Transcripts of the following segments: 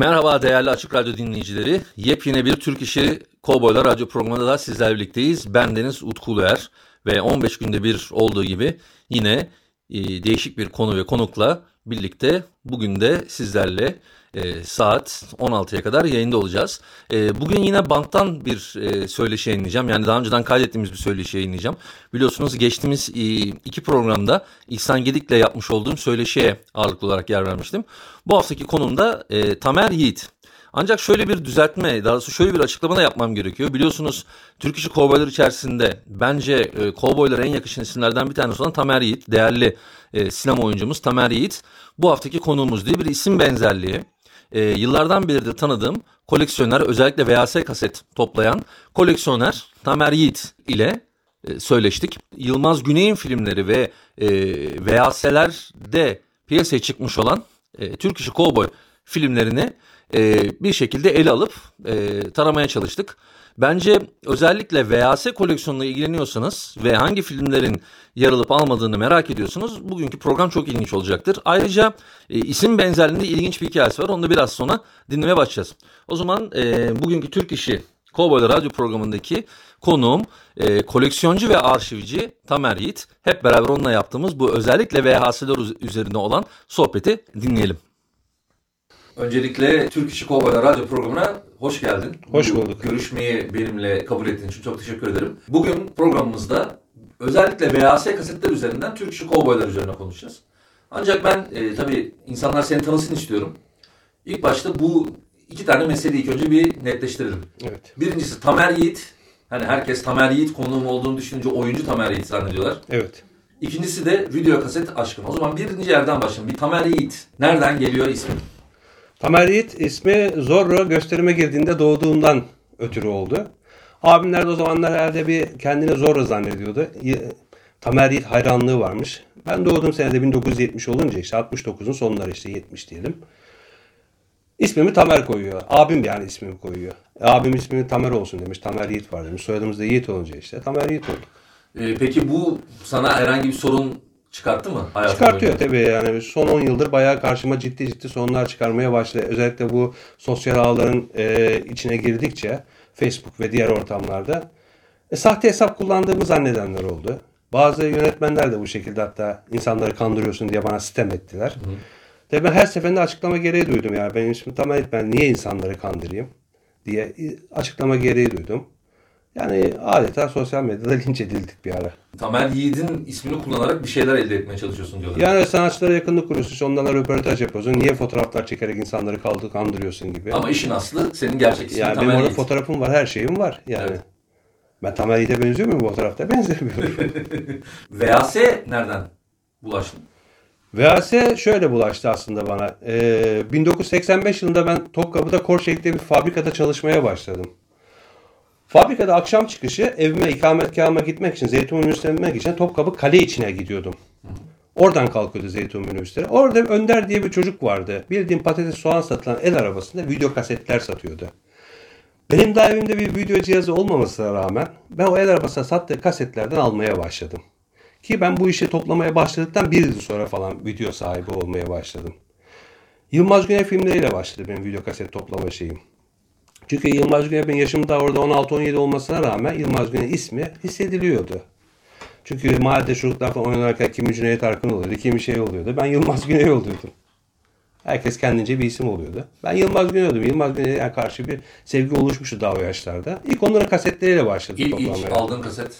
Merhaba değerli Açık Radyo dinleyicileri. Yepyeni bir Türk İşi Kovboylar Radyo programında da sizlerle birlikteyiz. Ben Deniz Utkuluer ve 15 günde bir olduğu gibi yine e, değişik bir konu ve konukla birlikte bugün de sizlerle e, saat 16'ya kadar yayında olacağız. E, bugün yine banttan bir e, söyleşi yayınlayacağım. Yani daha önceden kaydettiğimiz bir söyleşi yayınlayacağım. Biliyorsunuz geçtiğimiz e, iki programda İhsan Gedik'le yapmış olduğum söyleşiye ağırlıklı olarak yer vermiştim. Bu haftaki konum da e, Tamer Yiğit. Ancak şöyle bir düzeltme, daha doğrusu şöyle bir açıklama da yapmam gerekiyor. Biliyorsunuz Türk işi kovboylar içerisinde bence e, kovboylara en yakışan isimlerden bir tanesi olan Tamer Yiğit, değerli e, sinema oyuncumuz Tamer Yiğit. Bu haftaki konuğumuz diye bir isim benzerliği. E, yıllardan beridir tanıdığım koleksiyoner, özellikle VHS kaset toplayan koleksiyoner Tamer Yiğit ile e, söyleştik. Yılmaz Güney'in filmleri ve e, VHS'lerde piyasaya çıkmış olan e, Türk işi kovboy filmlerini e, bir şekilde ele alıp e, taramaya çalıştık. Bence özellikle VHS koleksiyonuna ilgileniyorsanız ve hangi filmlerin yer alıp almadığını merak ediyorsunuz. Bugünkü program çok ilginç olacaktır. Ayrıca e, isim benzerliğinde ilginç bir hikayesi var. Onu da biraz sonra dinlemeye başlayacağız. O zaman e, bugünkü Türk İşi Kovboylar Radyo programındaki konuğum e, koleksiyoncu ve arşivci Tamer Yiğit. Hep beraber onunla yaptığımız bu özellikle VHS'ler üzerinde olan sohbeti dinleyelim. Öncelikle Türk İşi Kovboylar Radyo programına hoş geldin. Hoş Bu bulduk. Görüşmeyi benimle kabul ettiğin için çok teşekkür ederim. Bugün programımızda özellikle VHS kasetler üzerinden Türk İşi Kovboylar üzerine konuşacağız. Ancak ben e, tabii insanlar seni tanısın istiyorum. İlk başta bu iki tane meseleyi ilk önce bir netleştirelim. Evet. Birincisi Tamer Yiğit. Hani herkes Tamer Yiğit konuğum olduğunu düşününce oyuncu Tamer Yiğit zannediyorlar. Evet. İkincisi de video kaset aşkım. O zaman birinci yerden başlayalım. Bir Tamer Yiğit. Nereden geliyor ismi? Tamer Yiğit ismi Zorro gösterime girdiğinde doğduğundan ötürü oldu. Abimler de o zamanlar herhalde bir kendini Zorro zannediyordu. Y- Tamer Yiğit hayranlığı varmış. Ben doğduğum senede 1970 olunca işte 69'un sonları işte 70 diyelim. İsmimi Tamer koyuyor. Abim yani ismimi koyuyor. Abim ismini Tamer olsun demiş. Tamer Yiğit var demiş. Soyadımız da Yiğit olunca işte Tamer Yiğit olduk. Ee, peki bu sana herhangi bir sorun çıkarttı mı? hayatın Çıkartıyor boyunca? tabii yani son 10 yıldır bayağı karşıma ciddi ciddi sorunlar çıkarmaya başladı. Özellikle bu sosyal ağların e, içine girdikçe Facebook ve diğer ortamlarda e, sahte hesap kullandığımı zannedenler oldu. Bazı yönetmenler de bu şekilde hatta insanları kandırıyorsun diye bana sitem ettiler. Tabii ben her seferinde açıklama gereği duydum yani benim ismim Tamer ben niye insanları kandırayım diye e, açıklama gereği duydum. Yani adeta sosyal medyada linç edildik bir ara. Tamer Yiğit'in ismini kullanarak bir şeyler elde etmeye çalışıyorsun diyorlar. Yani sanatçılara yakınlık kuruyorsun. işte Onlarla röportaj yapıyorsun. Niye fotoğraflar çekerek insanları kaldı kandırıyorsun gibi. Ama işin aslı senin gerçek ismin yani benim Tamer orada Yiğit. fotoğrafım var. Her şeyim var. Yani. Evet. Ben Tamer Yiğit'e benziyor muyum bu fotoğrafta? Benzemiyorum. VHS nereden bulaştın? VHS şöyle bulaştı aslında bana. Ee, 1985 yılında ben Topkapı'da Korşehir'de bir fabrikada çalışmaya başladım. Fabrikada akşam çıkışı evime ikametgahıma gitmek için Zeytinburnu Üniversitesi'ne için Topkapı kale içine gidiyordum. Oradan kalkıyordu Zeytinburnu Üniversitesi. Orada Önder diye bir çocuk vardı. Bildiğim patates soğan satılan el arabasında video kasetler satıyordu. Benim daha evimde bir video cihazı olmamasına rağmen ben o el arabasına sattığı kasetlerden almaya başladım. Ki ben bu işi toplamaya başladıktan bir yıl sonra falan video sahibi olmaya başladım. Yılmaz Güney filmleriyle başladı benim video kaset toplama şeyim. Çünkü Yılmaz Güney benim yaşım da orada 16-17 olmasına rağmen Yılmaz Güney ismi hissediliyordu. Çünkü mahallede çocuklar falan oynarken kimi Cüneyt Arkın oluyordu, kimi şey oluyordu. Ben Yılmaz Güney oluyordum. Herkes kendince bir isim oluyordu. Ben Yılmaz Güney oldum. Yılmaz Güney'e karşı bir sevgi oluşmuştu daha o yaşlarda. İlk onların kasetleriyle başladık İlk, ilk aldığın kaset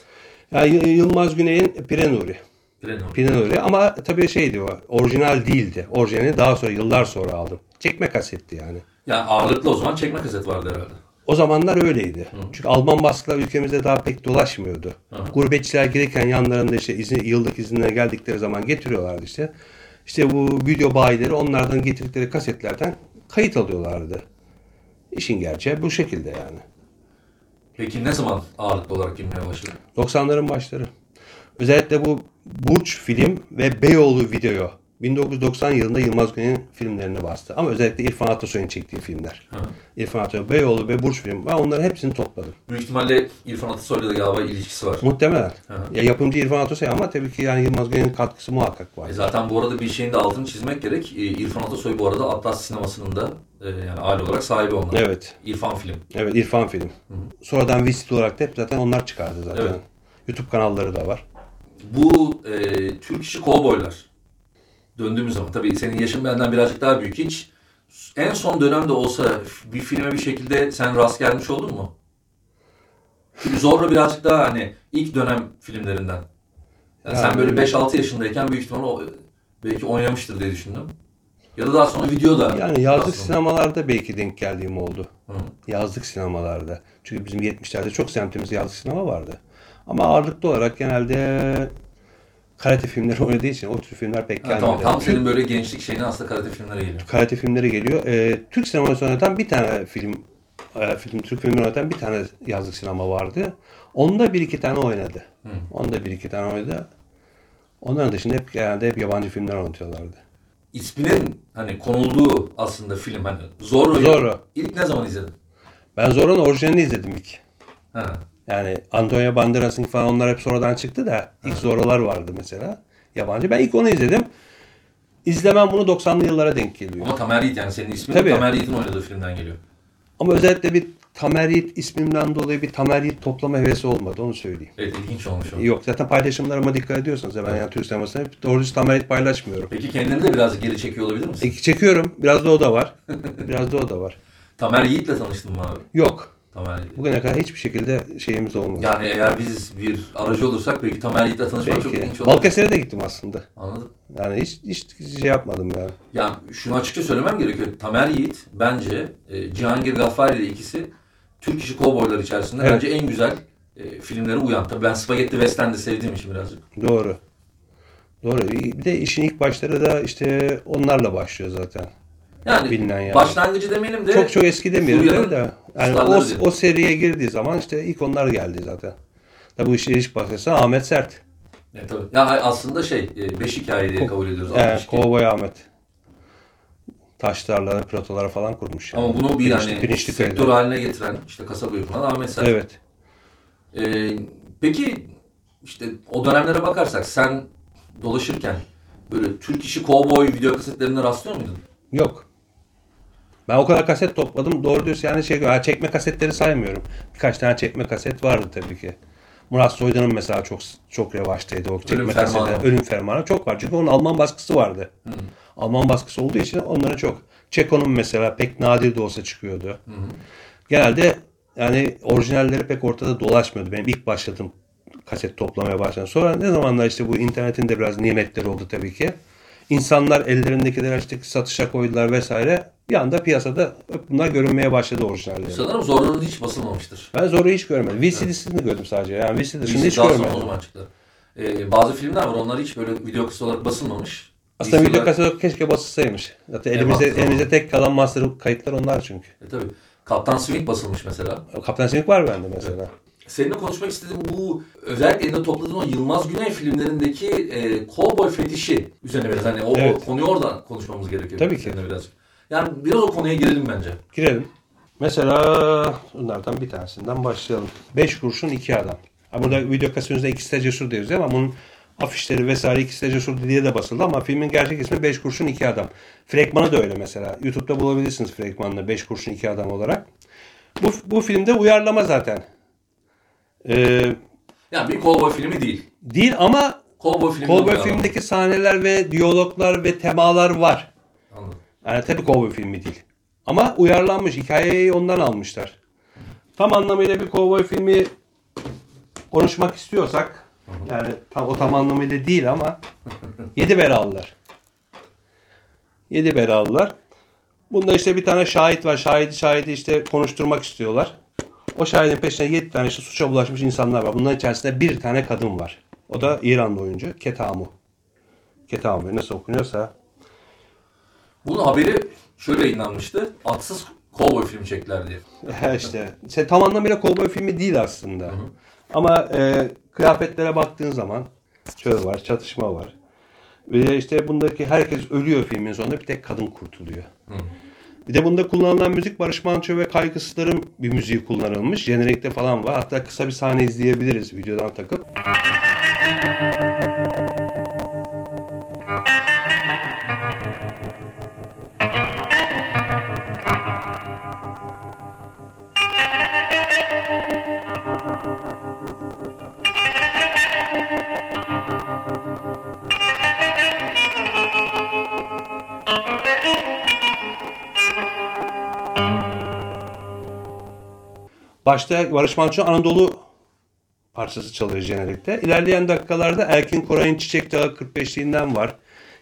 Yani Yılmaz Güney'in Pire Nuri. Pleno. Pire Nuri ama tabii şeydi o, orijinal değildi. Orijinalini daha sonra, yıllar sonra aldım. Çekme kasetti yani. Yani ağırlıklı o zaman çekme kaset vardı herhalde. O zamanlar öyleydi. Çünkü Alman baskılar ülkemizde daha pek dolaşmıyordu. Gurbetçiler gelirken yanlarında işte izni, yıllık izinle geldikleri zaman getiriyorlardı işte. işte bu video bayileri onlardan getirdikleri kasetlerden kayıt alıyorlardı. İşin gerçeği bu şekilde yani. Peki ne zaman ağırlıklı olarak girmeye başladı? 90'ların başları. Özellikle bu Burç film ve Beyoğlu video 1990 yılında Yılmaz Güney'in filmlerini bastı. Ama özellikle İrfan Atasoy'un çektiği filmler. Hı. İrfan Atasoy, Beyoğlu ve Burç film. Ben onların hepsini topladım. Büyük ihtimalle İrfan Atasoy'la da galiba ilişkisi var. Muhtemelen. Hı. Ya yapımcı İrfan Atasoy ama tabii ki yani Yılmaz Güney'in katkısı muhakkak var. E zaten bu arada bir şeyin de altını çizmek gerek. E, İrfan Atasoy bu arada Atlas sinemasının da e, yani aile olarak sahibi onlar. Evet. İrfan Film. Evet İrfan film. Sonradan Visit olarak da hep zaten onlar çıkardı zaten. Evet. YouTube kanalları da var. Bu e, Türk işi kovboylar. Döndüğümüz zaman tabii senin yaşın benden birazcık daha büyük. Hiç en son dönemde olsa bir filme bir şekilde sen rast gelmiş oldun mu? Çünkü Zorro birazcık daha hani ilk dönem filmlerinden. Yani sen Yani- böyle 5-6 yaşındayken büyük ihtimalle o, belki oynamıştır diye düşündüm. Ya da daha sonra videoda. Yani yazlık aslında. sinemalarda belki denk geldiğim oldu. Hı. Yazlık sinemalarda. Çünkü bizim 70'lerde çok semtimizde yazlık sinema vardı. Ama ağırlıklı olarak genelde karate filmleri oynadığı için o tür filmler pek gelmedi. tamam tam senin böyle gençlik şeyine aslında karate filmlere geliyor. karate filmleri geliyor. Ee, Türk sineması yöneten bir tane film, e, film Türk filmi yöneten bir tane yazlık sinema vardı. Onda bir iki tane oynadı. Onda bir iki tane oynadı. Onların dışında hep genelde hep yabancı filmler oynatıyorlardı. İsminin hani konulduğu aslında film hani Zorro'yu Zorro. ilk ne zaman izledin? Ben Zorro'nun orijinalini izledim ilk. Ha. Yani Antonio Banderas'ın falan onlar hep sonradan çıktı da ilk Zorro'lar vardı mesela. Yabancı. Ben ilk onu izledim. İzlemem bunu 90'lı yıllara denk geliyor. Ama Tamer Yiğit yani senin ismin Tabii. Tamer Yiğit'in oynadığı filmden geliyor. Ama özellikle bir Tamer Yiğit ismimden dolayı bir Tamer Yiğit toplama hevesi olmadı onu söyleyeyim. Evet ilginç olmuş o. Yok zaten paylaşımlarıma dikkat ediyorsanız ben yani Türk sinemasında hep doğru düz Tamer Yiğit paylaşmıyorum. Peki kendini de biraz geri çekiyor olabilir misin? E, çekiyorum. Biraz da o da var. Biraz da o da var. Tamer Yiğit'le tanıştın mı abi? Yok. Tamer. Bugüne kadar hiçbir şekilde şeyimiz olmadı. Yani eğer biz bir aracı olursak belki Tamer Yiğit'le tanışmak çok ilginç olur. Balıkesir'e de gittim aslında. Anladım. Yani hiç, hiç şey yapmadım yani. Yani şunu açıkça söylemem gerekiyor. Tamer Yiğit bence e, Cihangir Gaffari ile ikisi Türk işi kovboylar içerisinde Evet. bence en güzel e, filmlere uyan. Tabii ben Spaghetti Western'de sevdiğim için birazcık. Doğru. Doğru. Bir de işin ilk başları da işte onlarla başlıyor zaten. Yani, Bilinen yani. başlangıcı demeyelim de Çok çok eski demeyelim de. Yani o, o seriye girdiği zaman işte ilk onlar geldi zaten. Tabi bu işe ilk başlasa Ahmet Sert. Evet, tabii. Ya aslında şey, e, beş hikaye diye kabul ediyoruz. Evet, 62. Kovboy Ahmet. Taşlarla, platolara falan kurmuş. yani. Ama bunu bir Pirinçli- yani pirinçli sektör köyde. haline getiren, işte kasaba yapılan Ahmet Sert. Evet. Ee, peki işte o dönemlere bakarsak sen dolaşırken böyle Türk işi kovboy video kasetlerine rastlıyor muydun? Yok. Ben o kadar kaset topladım. Doğru diyorsun yani şey ha, çekme kasetleri saymıyorum. Birkaç tane çekme kaset vardı tabii ki. Murat Soydan'ın mesela çok çok revaçtaydı o çekme. Fermanı. Ölüm Fermanı çok var. Çünkü onun Alman baskısı vardı. Alman baskısı olduğu için onlara çok. Çeko'nun mesela pek nadir de olsa çıkıyordu. Genelde yani orijinalleri pek ortada dolaşmıyordu. Benim ilk başladığım kaset toplamaya başladım. Sonra ne zamanlar işte bu internetin de biraz nimetleri oldu tabii ki. İnsanlar ellerindekileri işte satışa koydular vesaire. Bir anda piyasada bunlar görünmeye başladı orijinalleri. Sanırım Zorro'nun hiç basılmamıştır. Ben Zorro'yu hiç görmedim. VCD'sini gördüm sadece. Yani VCD dışında hiç Daha sonra görmedim. zaman çıktı. Ee, bazı filmler var onlar hiç böyle video kısa olarak basılmamış. Aslında video kaset keşke basılsaymış. Zaten Evet, elimizde, basılmamış. elimizde tek kalan master kayıtlar onlar çünkü. E, tabii. Kaptan Swing basılmış mesela. Kaptan Sinik var bende mesela. Seninle konuşmak istediğim bu özellikle elinde topladığın o Yılmaz Güney filmlerindeki e, cowboy fetişi üzerine biraz hani o, Evet. konuyu oradan konuşmamız gerekiyor. Tabii ki. Seninle biraz. Yani biraz o konuya girelim bence. Girelim. Mesela bunlardan bir tanesinden başlayalım. 5 kurşun iki adam. Ha, burada video kasetinde ikisi de cesur diyoruz ama bunun afişleri vesaire ikisi de cesur diye de basıldı ama filmin gerçek ismi 5 kurşun iki adam. Fragmanı da öyle mesela. YouTube'da bulabilirsiniz fragmanını 5 kurşun iki adam olarak. Bu, bu filmde uyarlama zaten. Ee, Yani bir cowboy filmi değil. değil ama Cowboy filmi değil filmindeki sahneler ve diyaloglar ve temalar var. Anladım. Yani tabii kovboy filmi değil. Ama uyarlanmış. Hikayeyi ondan almışlar. Tam anlamıyla bir kovboy filmi konuşmak istiyorsak yani tam, o tam anlamıyla değil ama yedi belalılar. Yedi belalılar. Bunda işte bir tane şahit var. Şahidi şahidi işte konuşturmak istiyorlar. O şahidin peşine yedi tane işte suça bulaşmış insanlar var. Bunların içerisinde bir tane kadın var. O da İranlı oyuncu Ketamu. Ketamu nasıl okunuyorsa Bunun haberi şöyle yayınlanmıştı. Atsız kovboy filmi çektiler diye. işte işte tam anlamıyla kovboy filmi değil aslında. Ama e, kıyafetlere baktığın zaman şöyle var, çatışma var. Ve işte bundaki herkes ölüyor filmin sonunda bir tek kadın kurtuluyor. Bir de bunda kullanılan müzik Barış Manço ve Kaygısızlar'ın bir müziği kullanılmış. Jenerikte falan var. Hatta kısa bir sahne izleyebiliriz videodan takıp. Başta Barış Manço Anadolu parçası çalıyor jenerikte. İlerleyen dakikalarda Erkin Koray'ın Çiçek Dağı 45'liğinden var.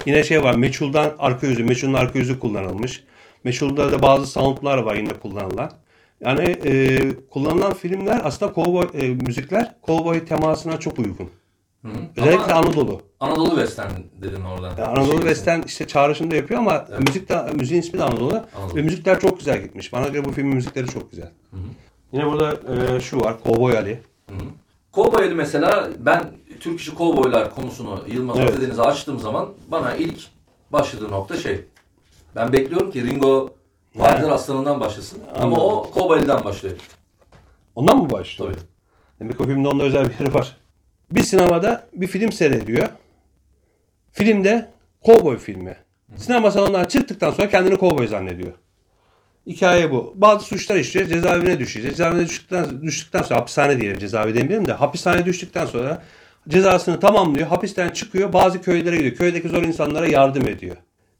Yine şey var Meçhul'dan arka yüzü, Meçhul'un arka yüzü kullanılmış. Meçhul'da da bazı soundlar var yine kullanılan. Yani e, kullanılan filmler aslında kovboy, e, müzikler kovboy temasına çok uygun. Özellikle Ama Anadolu. Anadolu Western dedin orada. Yani Anadolu Şey, Western işte çağrışımda yapıyor ama müzik de, müziğin ismi de Anadolu. Anadolu. Ve müzikler çok güzel gitmiş. Bana göre bu filmin müzikleri çok güzel. Yine burada e, şu var. Kovboy Ali. Kovboy Ali mesela ben Türk işi kovboylar konusunu Yılmaz Evet. Özdenize açtığım zaman bana ilk başladığı nokta şey. Ben bekliyorum ki Ringo Vardır Aslanı'ndan başlasın. Ama o Kovboy Ali'den başlıyor. Ondan mı başlıyor? Tabii. Demek o filmde onda özel bir yeri var. Bir sinemada bir film seyrediyor. Filmde kovboy filmi. Sinema salonundan çıktıktan sonra kendini kovboy zannediyor. Hikaye bu. Bazı suçlar işliyor. Cezaevine düşecek. Cezaevine düştükten, düştükten sonra hapishane diyelim cezaevi demeyelim de hapishaneye düştükten sonra cezasını tamamlıyor. Hapisten çıkıyor. Bazı köylere gidiyor. Köydeki zor insanlara yardım ediyor.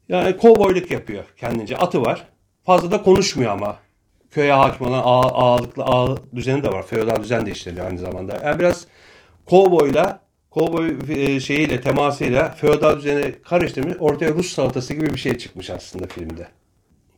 Yani kovboyluk yapıyor kendince. Atı var. Fazla da konuşmuyor ama. Köye hakim olan ağ, ağalıklı ağ düzeni de var. Feodal düzen de işleniyor aynı zamanda. Yani biraz kovboyla kovboy e, şeyiyle temasıyla feodal düzeni karıştırmış ortaya Rus salatası gibi bir şey çıkmış aslında filmde.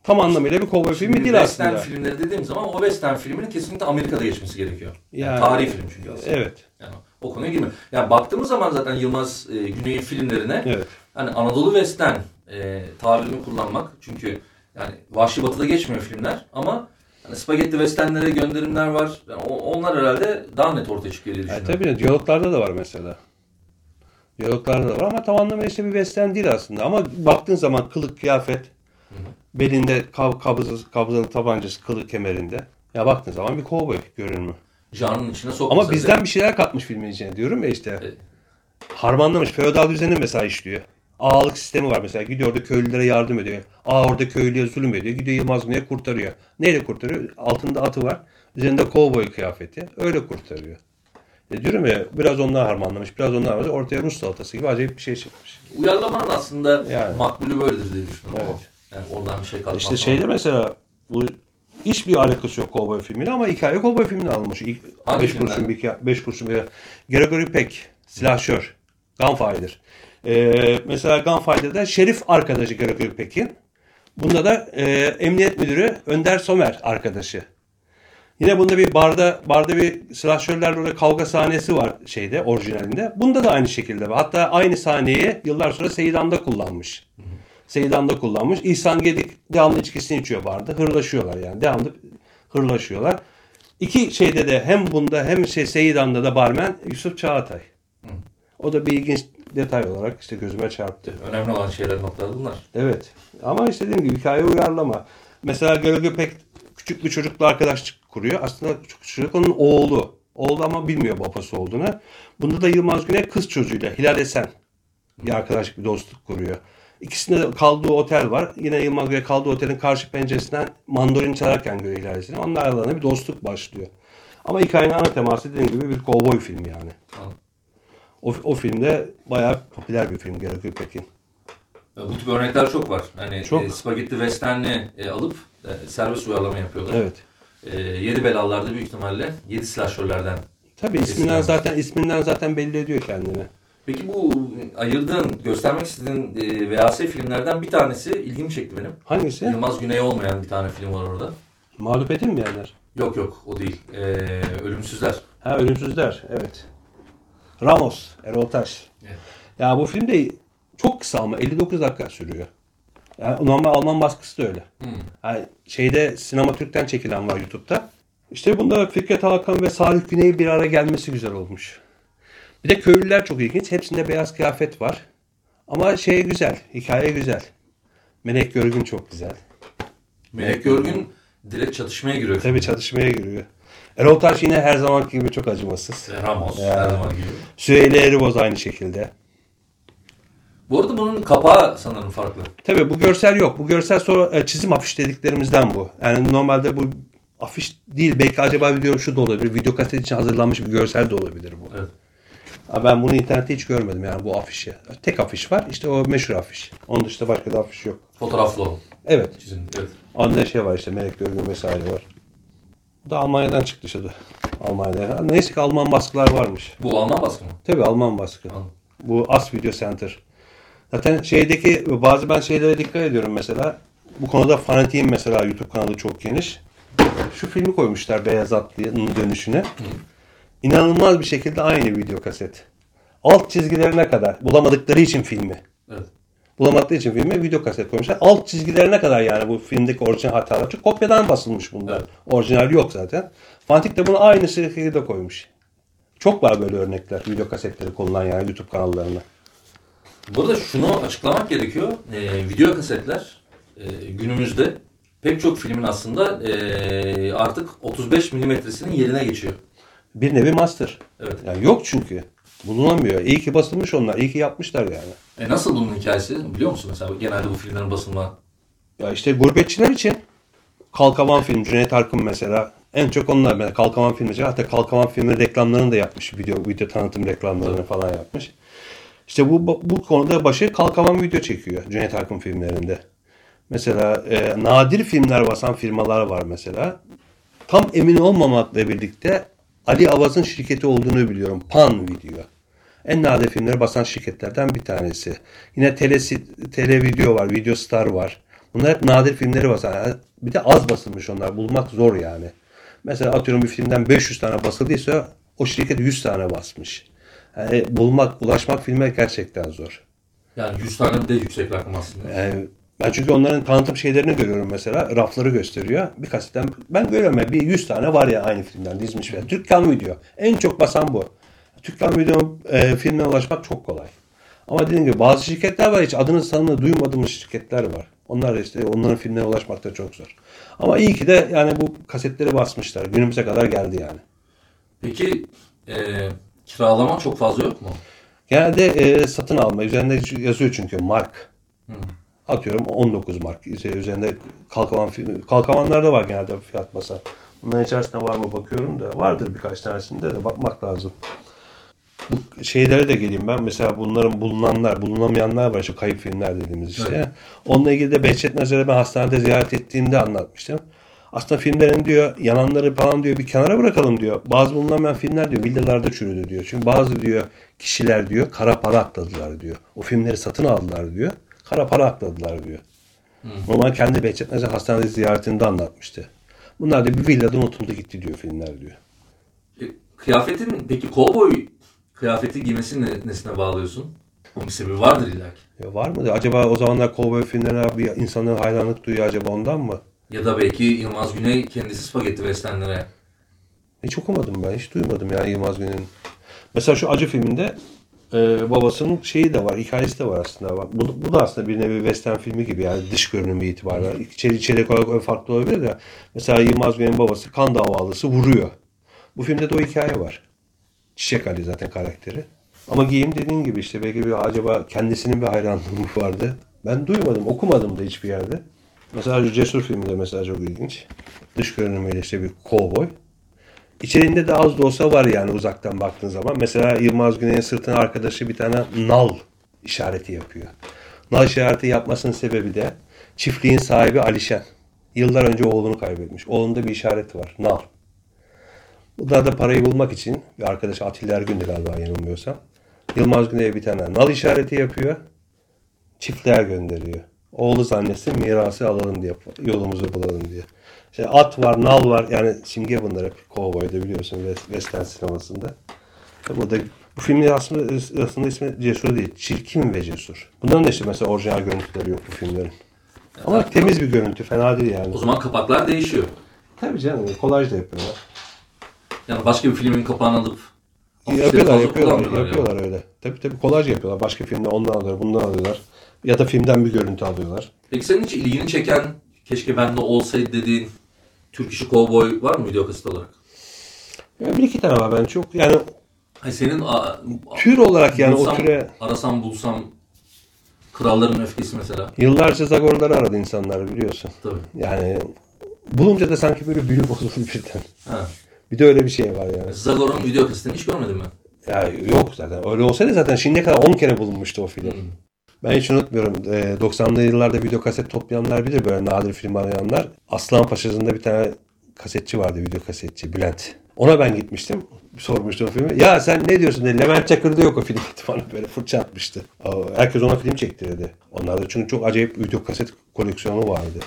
Tam anlamıyla bir kovboy filmi Şimdi değil Western aslında. filmleri dediğim zaman o Western filminin kesinlikle Amerika'da geçmesi gerekiyor. Yani, Yani- tarihi film çünkü aslında. Evet. Yani o konuya girmiyor. Yani baktığımız zaman zaten Yılmaz e, Güney'in filmlerine Evet. hani Anadolu Western e, tabirini kullanmak çünkü yani Vahşi Batı'da geçmiyor filmler ama hani spagetti westernlere gönderimler var. Yani onlar herhalde daha net ortaya çıkıyor diye Yani düşünüyorum. tabii diyaloglarda da var mesela. Diyaloglarda da var ama tam anlamıyla işte bir western değil aslında. Ama baktığın zaman kılık, kıyafet, belinde kab kabzası, kabzalı tabancası, kılık kemerinde. Ya baktığın zaman bir kovboy görünümü. Janrın içine sokmasa Ama bizden bir şeyler katmış filmin içine diyorum ya işte. Evet. Harmanlamış. Feodal düzeni mesela işliyor. Ağalık sistemi var mesela. Gidiyor orada köylülere yardım ediyor. Ağa orada köylüye zulüm ediyor. Gidiyor Yılmaz Güney'e kurtarıyor. Neyle kurtarıyor? Altında atı var. Üzerinde kovboy kıyafeti. Öyle kurtarıyor. E diyorum ya biraz ondan harmanlamış. Biraz ondan harmanlamış. Ortaya Rus salatası gibi acayip bir şey çıkmış. Uyarlamanın aslında Yani. makbulü böyledir diye düşünüyorum. Evet. Yani oradan bir şey katmak İşte şeyde mesela bu hiçbir alakası yok kovboy filmiyle ama hikaye kovboy filmine alınmış. İlk Hangi 5 filmden? kurşun bir hikaye- beş kurşun bir Gregory Peck, silahşör, Gunfighter. Ee, mesela Gunfighter'da şerif arkadaşı Gregory Peck'in. Bunda da e, emniyet müdürü Önder Somer arkadaşı. Yine bunda bir barda barda bir silahşörlerle orada kavga sahnesi var şeyde orijinalinde. Bunda da aynı şekilde var. Hatta aynı sahneyi yıllar sonra Seydan'da kullanmış. Seydan'da kullanmış. İhsan Gedik devamlı içkisini içiyor barda. Hırlaşıyorlar yani. Devamlı hırlaşıyorlar. İki şeyde de hem bunda hem şey Seydan'da da barmen Yusuf Çağatay. O da bir ilginç detay olarak işte gözüme çarptı. Önemli olan şeyler noktalar bunlar. Evet. Ama işte dediğim gibi hikaye uyarlama. Mesela Gölge pek küçük bir çocukla arkadaşlık kuruyor. Aslında çocuk onun oğlu. Oğlu ama bilmiyor babası olduğunu. Bunda da Yılmaz Güney kız çocuğuyla Hilal Esen bir arkadaşlık bir dostluk kuruyor. İkisinde de kaldığı otel var. Yine Yılmaz Güney kaldığı otelin karşı penceresinden mandolin çalarken görüyor Esen'i. Onlar aralarında bir dostluk başlıyor. Ama hikayenin ana teması dediğim gibi bir kovboy filmi yani. O, o filmde bayağı popüler bir film Gölge Pek'in. Bu tip örnekler çok var. Hani Çok. e, spagetti western'i e, alıp e, servis uyarlama yapıyorlar. Evet. E, yedi belallarda büyük ihtimalle yedi slasherlerden. Tabii isminden zaten isminden zaten belli ediyor kendini. Peki bu ayırdığın, göstermek istediğin e, VHS filmlerden bir tanesi ilgimi çekti benim. Hangisi? Yılmaz Güney olmayan bir tane film var orada. Mağlup edilmeyenler. Yok yok o değil. E, Ölümsüzler. Ha Ölümsüzler. Evet. Ramos. Erol Taş. Evet. Ya bu film de çok kısa ama 59 dakika sürüyor. Yani normal Alman baskısı da öyle. Yani şeyde Sinema Türk'ten çekilen var YouTube'da. İşte bunda Fikret Hakan ve Salih Güney bir ara gelmesi güzel olmuş. Bir de köylüler çok ilginç. Hepsinde beyaz kıyafet var. Ama şey güzel. Hikaye güzel. Melek Görgün çok güzel. Melek Görgün direkt çatışmaya giriyor. Tabii çatışmaya giriyor. Erol Taş yine her zaman gibi çok acımasız. Ramos Ya. her zaman gibi. Süheyli Eriboz aynı şekilde. Bu arada bunun kapağı sanırım farklı. Tabii bu görsel yok. Bu görsel sonra e, çizim afiş dediklerimizden bu. Yani normalde bu afiş değil. Belki acaba diyorum şu da olabilir. Video kaset için hazırlanmış bir görsel de olabilir bu. Evet. Ama ben bunu internette hiç görmedim yani bu afişi. Tek afiş var. İşte o meşhur afiş. Onun dışında başka da afiş yok. Fotoğraflı olan Evet. çizim. Evet. Onda şey var işte Melek Görgün vesaire var. Bu da Almanya'dan çıktı işte. Almanya'da. Neyse ki Alman baskılar varmış. Bu Alman baskı mı? Tabii Alman baskı. Anladım. Bu As Video Center. Zaten şeydeki bazı ben şeylere dikkat ediyorum mesela. Bu konuda fanatiğim mesela YouTube kanalı çok geniş. Şu filmi koymuşlar Beyaz Atlı'nın dönüşüne. İnanılmaz bir şekilde aynı video kaset. Alt çizgilerine kadar bulamadıkları için filmi. Evet. Bulamadıkları için filmi video kaset koymuşlar. Alt çizgilerine kadar yani bu filmdeki orijinal hatalar. Çünkü kopyadan basılmış bunlar. Evet. Orijinal yok zaten. Fanatik de bunu aynı şekilde koymuş. Çok var böyle örnekler. Video kasetleri konulan yani YouTube kanallarına. Burada şunu açıklamak gerekiyor. Ee, video kasetler e, günümüzde pek çok filmin aslında e, artık 35 milimetresinin yerine geçiyor. Bir nevi master. Evet. Yani yok çünkü. Bulunamıyor. İyi ki basılmış onlar. İyi ki yapmışlar yani. E nasıl bunun hikayesi biliyor musun mesela genelde bu filmlerin basılma? Ya işte gurbetçiler için Kalkavan film, Cüneyt Arkın mesela. En çok onlar. mesela Kalkavan filmi. Hatta Kalkavan filmi reklamlarını da yapmış. Video video tanıtım reklamlarını falan yapmış. İşte bu bu konuda başı Kalkavan video çekiyor Cüneyt Arkın filmlerinde. Mesela e, nadir filmler basan firmalar var mesela. Tam emin olmamakla birlikte Ali Avaz'ın şirketi olduğunu biliyorum. Pan Video. En nadir filmleri basan şirketlerden bir tanesi. Yine tele, tele video var, Video Star var. Bunlar hep nadir filmleri basan. Yani bir de az basılmış onlar. Bulmak zor yani. Mesela atıyorum bir filmden 500 tane basıldıysa o şirket 100 tane basmış. Yani bulmak, ulaşmak filme gerçekten zor. Yani 100 tane de yüksek rakam aslında. Yani ben çünkü onların tanıtım şeylerini görüyorum mesela. Rafları gösteriyor. Bir kasetten ben görüyorum ya bir 100 tane var ya aynı filmden dizmiş. Falan. Türk Kan Video. En çok basan bu. Türk Kan Video e, filmine ulaşmak çok kolay. Ama dediğim gibi bazı şirketler var hiç adını sanını duymadığımız şirketler var. Onlar işte onların filmlerine ulaşmak da çok zor. Ama iyi ki de yani bu kasetleri basmışlar. Günümüze kadar geldi yani. Peki e, kiralama çok fazla yok mu? Genelde e, satın alma. Üzerinde yazıyor çünkü mark. Atıyorum 19 mark. İşte üzerinde kalkavan film. Kalkavanlarda var genelde fiyat basa. Bunların içerisinde var mı bakıyorum da vardır birkaç tanesinde de bakmak lazım. Bu şeylere de geleyim ben. Mesela bunların bulunanlar, bulunamayanlar var. Şu kayıp filmler dediğimiz işte. Evet. Onunla ilgili de Behçet Nazar'ı ben hastanede ziyaret ettiğimde anlatmıştım. Aslında filmlerin diyor yananları falan diyor bir kenara bırakalım diyor. Bazı bulunamayan filmler diyor villalarda çürüdü diyor. Çünkü bazı diyor kişiler diyor kara para akladılar diyor. O filmleri satın aldılar diyor. Kara para akladılar diyor. Normal kendi Behçet hastanede ziyaretinde anlatmıştı. Bunlar da bir villada unutuldu gitti diyor filmler diyor. E, kıyafetin peki kovboy kıyafeti giymesini ne- nesine bağlıyorsun? Bunun bir sebebi vardır illa ki. Ya var mı? Acaba o zamanlar kovboy filmlerine bir insanların hayranlık duyuyor acaba ondan mı? Ya da belki Yılmaz Güney kendisi spagetti westernlere. Hiç okumadım ben. Hiç duymadım yani Yılmaz Güney'in. Mesela şu Acı filminde e, babasının şeyi de var. Hikayesi de var aslında. Bak, bu, bu da aslında bir nevi western filmi gibi yani dış görünümü itibariyle. İçeri, içerik olarak farklı olabilir de. Mesela Yılmaz Güney'in babası kan davalısı vuruyor. Bu filmde de o hikaye var. Çiçek Ali zaten karakteri. Ama giyim dediğin gibi işte belki bir acaba kendisinin bir hayranlığı mı vardı. Ben duymadım, okumadım da hiçbir yerde. Mesela Cesur filmi de mesela çok ilginç. Dış görünümüyle işte bir kovboy. İçeriğinde de az da olsa var yani uzaktan baktığın zaman. Mesela Yılmaz Güney'in sırtına arkadaşı bir tane nal işareti yapıyor. Nal işareti yapmasının sebebi de çiftliğin sahibi Alişen. Yıllar önce oğlunu kaybetmiş. Oğlunda bir işareti var. Nal. Bunlar da parayı bulmak için bir arkadaş Atilla Ergün'dü galiba yanılmıyorsam. Yılmaz Güney'e bir tane nal işareti yapıyor. Çiftliğe gönderiyor. Oğlu zannetsin mirası alalım diye. Yolumuzu bulalım diye. İşte at var, nal var. Yani simge bunlar hep kovboyda biliyorsun west- western sinemasında. Bu da bu filmin aslında, aslında ismi Cesur değil. Çirkin ve Cesur. Bunların da işte mesela orijinal görüntüleri yok bu filmlerin. Ama temiz bir görüntü. Fena değil yani. O zaman kapaklar değişiyor. Tabii canım. Kolaj da yapıyorlar. Yani başka bir filmin kapağını alıp Yapıyorlar, yapıyorlar, yapıyorlar yani. öyle. Tabii tabii kolaj yapıyorlar. Başka filmde ondan alıyorlar, bundan alıyorlar. Ya da filmden bir görüntü alıyorlar. Peki senin hiç ilgini çeken keşke bende olsaydı dediğin Türk işi kovboy var mı video kaset olarak? Ya bir iki tane var ben çok yani Hani senin a, tür olarak yani bulsam, o türe arasam bulsam Kralların Öfkesi mesela. yıllarca Zagor'ları aradı insanlar biliyorsun. Tabii. Yani bulunca da sanki böyle büyük bozuldu birden. Ha. Bir de öyle bir şey var yani. Zagor'un video kasetini hiç görmedin mi? Ya yok zaten. Öyle olsaydı zaten şimdiye kadar 10 kere bulunmuştu o film. Ben hiç unutmuyorum. Ee, 90'lı yıllarda video kaset toplayanlar bilir böyle nadir film arayanlar. Aslan Paşa'sında bir tane kasetçi vardı video kasetçi Bülent. Ona ben gitmiştim. Sormuştum filmi. Ya sen ne diyorsun dedi. Levent Çakır'da yok o film. Bana böyle fırça atmıştı. Herkes ona film çektirirdi. Onlarda çünkü çok acayip video kaset koleksiyonu vardı.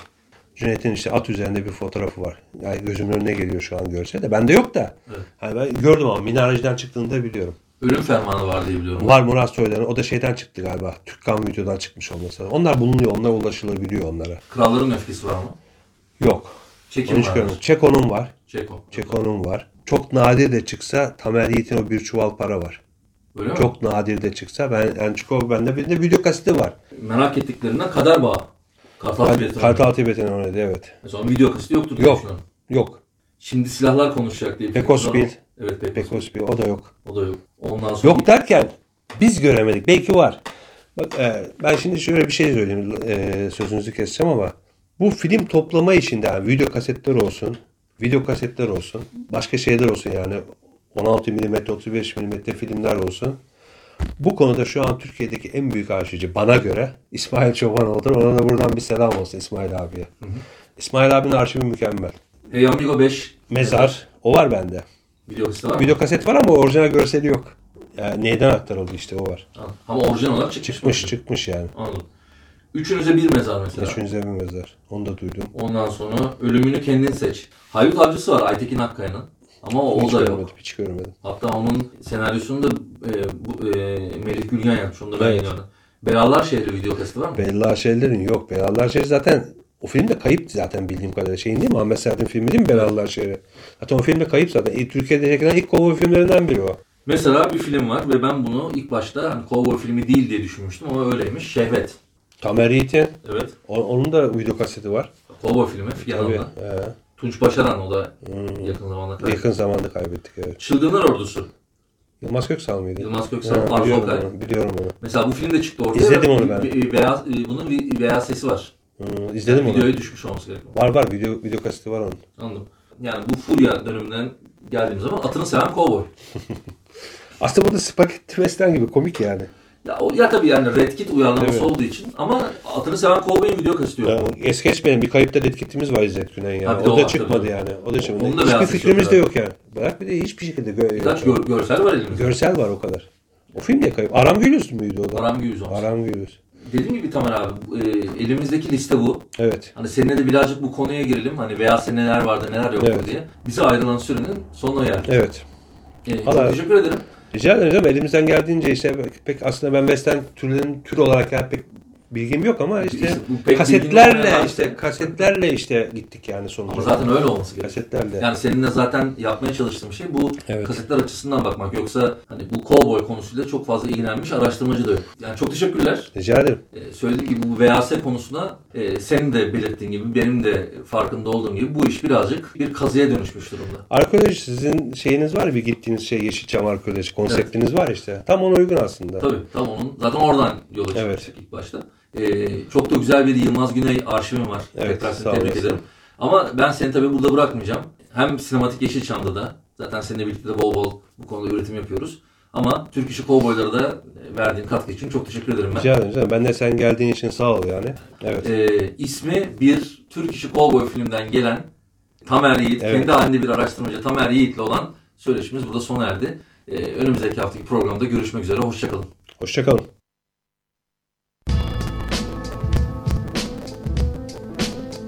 Cüneyt'in işte at üzerinde bir fotoğrafı var. Yani gözümün önüne geliyor şu an görse de. Bende yok da. Hani ben gördüm ama minarejden çıktığını da biliyorum. Ölüm Fermanı var diye biliyorum. Var Murat Söyler'in. O da şeyden çıktı galiba. Türkkan videodan çıkmış olması lazım. Onlar bulunuyor. Onlar ulaşılabiliyor onlara. Kralların Öfkesi var mı? Yok. Çekim var. görmedim. Çeko'nun var. Çeko. Çeko'nun var. Çok nadir de çıksa Tamer Yiğit'in o bir çuval para var. Öyle mi? Çok nadir de çıksa ben yani Çeko bende bir de video kaseti var. Merak ettiklerinden Kader Bağı. Kartal Tibet'in. Kartal Tibet'in oynadı evet. Mesela onun video kaseti yoktur Yok. Yok. Şimdi silahlar konuşacak diye. bir Evet Pekos. Pekos bir o da yok. O da yok. Ondan sonra Yok derken biz göremedik. Belki var. Bak e, ben şimdi şöyle bir şey söyleyeyim. E, sözünüzü keseceğim ama bu film toplama işinde yani video kasetler olsun, video kasetler olsun, başka şeyler olsun yani 16 mm, 35 mm filmler olsun. Bu konuda şu an Türkiye'deki en büyük arşivci bana göre İsmail Çobanoğlu'dur. Ona da buradan bir selam olsun İsmail abiye. İsmail abinin arşivi mükemmel. Hey Amigo 5. Mezar. O var bende. Video kaseti var mı? Video kaset var ama orijinal görseli yok. Yani neyden aktarıldı işte o var. Anladım. Ama orijinal olarak çıkmış. Çıkmış mı? çıkmış yani. Anladım. Üçünüze bir mezar mesela. Üçüncü bir mezar. Onu da duydum. Ondan sonra ölümünü kendin seç. Haydut Avcısı var Aytekin Akkaya'nın. Ama o, o hiç da yok. görmedim. Hiç görmedim. Hatta onun senaryosunu da e, bu, e, Melih Gülgen yapmış. Onu da ben Evet. Belalar Şehri video kaseti var mı? Bella Şehirlerin yok. Belallar Şehri zaten o film de kayıp zaten bildiğim kadarıyla. Şeyin değil mi? Ahmet Sert'in filmi değil mi Belallar Şehri? Zaten o film de kayıp zaten. E, Türkiye'de çekilen ilk kovboy filmlerinden biri o. Mesela bir film var ve ben bunu ilk başta hani kovboy filmi değil diye düşünmüştüm ama öyleymiş. Şehvet. Tamer Yiğit'in. Evet. o- Onun da video kaseti var. Kovboy filmi Tabii. Ee, Tunç Başaran o da yakın zamanda kaybetti. yakın zamanda kaybettik evet. Çılgınlar Ordusu. Yılmaz Köksal mıydı? Yılmaz Köksal, Ha, Arzu biliyorum, onu, biliyorum onu. Mesela bu film de çıktı ortaya. İzledim onu ben. Beyaz, e, bunun bir beyaz sesi var. Hmm, izledim onu. Videoya düşmüş olması gerekiyor. Var var video, video kaseti var onun. Anladım. Yani bu furya döneminden geldiğimiz zaman atını seven kovboy. Aslında bu da spagetti western gibi komik yani. Ya, o, ya tabii yani Red Kit uyarlaması Evet. olduğu için ama atını seven kovboyun video kaseti yok. Ya, es geçmeyin bir kayıpta etkitimiz var İzzet Günen ya. Ha, o o da var, çıkmadı tabii. yani. O da çıkmadı. Onun Hiçbir fikrimiz de yok yani. Bırak bir de hiçbir şekilde gö- Birkaç gör- görsel var elimizde. görsel var o kadar. O film de kayıp. Aram Gülüz müydü o da? Aram olsun. Aram Gülüz. Dediğim gibi Tamer abi e, elimizdeki liste bu. Evet. Hani seninle de birazcık bu konuya girelim. Hani veya neler vardı neler yoktu Evet. diye. Bize ayrılan sürenin sonuna geldik. Evet. E, Vallahi- teşekkür ederim. Rica ederim. Elimizden geldiğince işte pek aslında ben western türlerin tür olarak yani pek bilgim yok ama işte, İşte kasetlerle işte kasetlerle işte gittik yani sonuçta. Ama zaten öyle olması gerekiyor. kasetlerle. Yani seninle zaten yapmaya çalıştığım şey bu Evet. kasetler açısından bakmak. Yoksa hani bu cowboy konusuyla çok fazla ilgilenmiş araştırmacı da yok. Yani çok teşekkürler. Rica ederim. Ee, söylediğim gibi bu VAS konusuna e, senin de belirttiğin gibi benim de farkında olduğum gibi bu iş birazcık bir kazıya dönüşmüş durumda. Arkeoloji sizin şeyiniz var bir gittiğiniz şey Yeşilçam arkeoloji konseptiniz var işte. Tam ona uygun aslında. Tabii tam onun zaten oradan yola çıkmıştık Evet. ilk başta. Ee, çok da güzel bir Yılmaz Güney arşivim var. Evet, Tekrar seni tebrik olasın. ederim. Ama ben seni tabii burada bırakmayacağım. Hem Sinematik Yeşilçam'da da zaten seninle birlikte de bol bol bu konuda üretim yapıyoruz. Ama Türk işi kovboylara da verdiğin katkı için çok teşekkür ederim ben. Rica ederim. canım. Ben de sen geldiğin için sağ ol yani. Evet. Ee, ismi bir Türk işi kovboy filmden gelen Tamer Yiğit, Evet. kendi halinde bir araştırmacı Tamer Yiğit'le olan söyleşimiz burada sona erdi. Ee, önümüzdeki haftaki programda görüşmek üzere. Hoşçakalın. Hoşçakalın.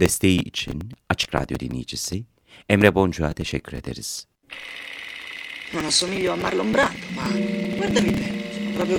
Desteği için Açık Radyo dinleyicisi Emre Boncuğa teşekkür ederiz. Non assomiglio a Marlon Brando, ma guardami bene, proprio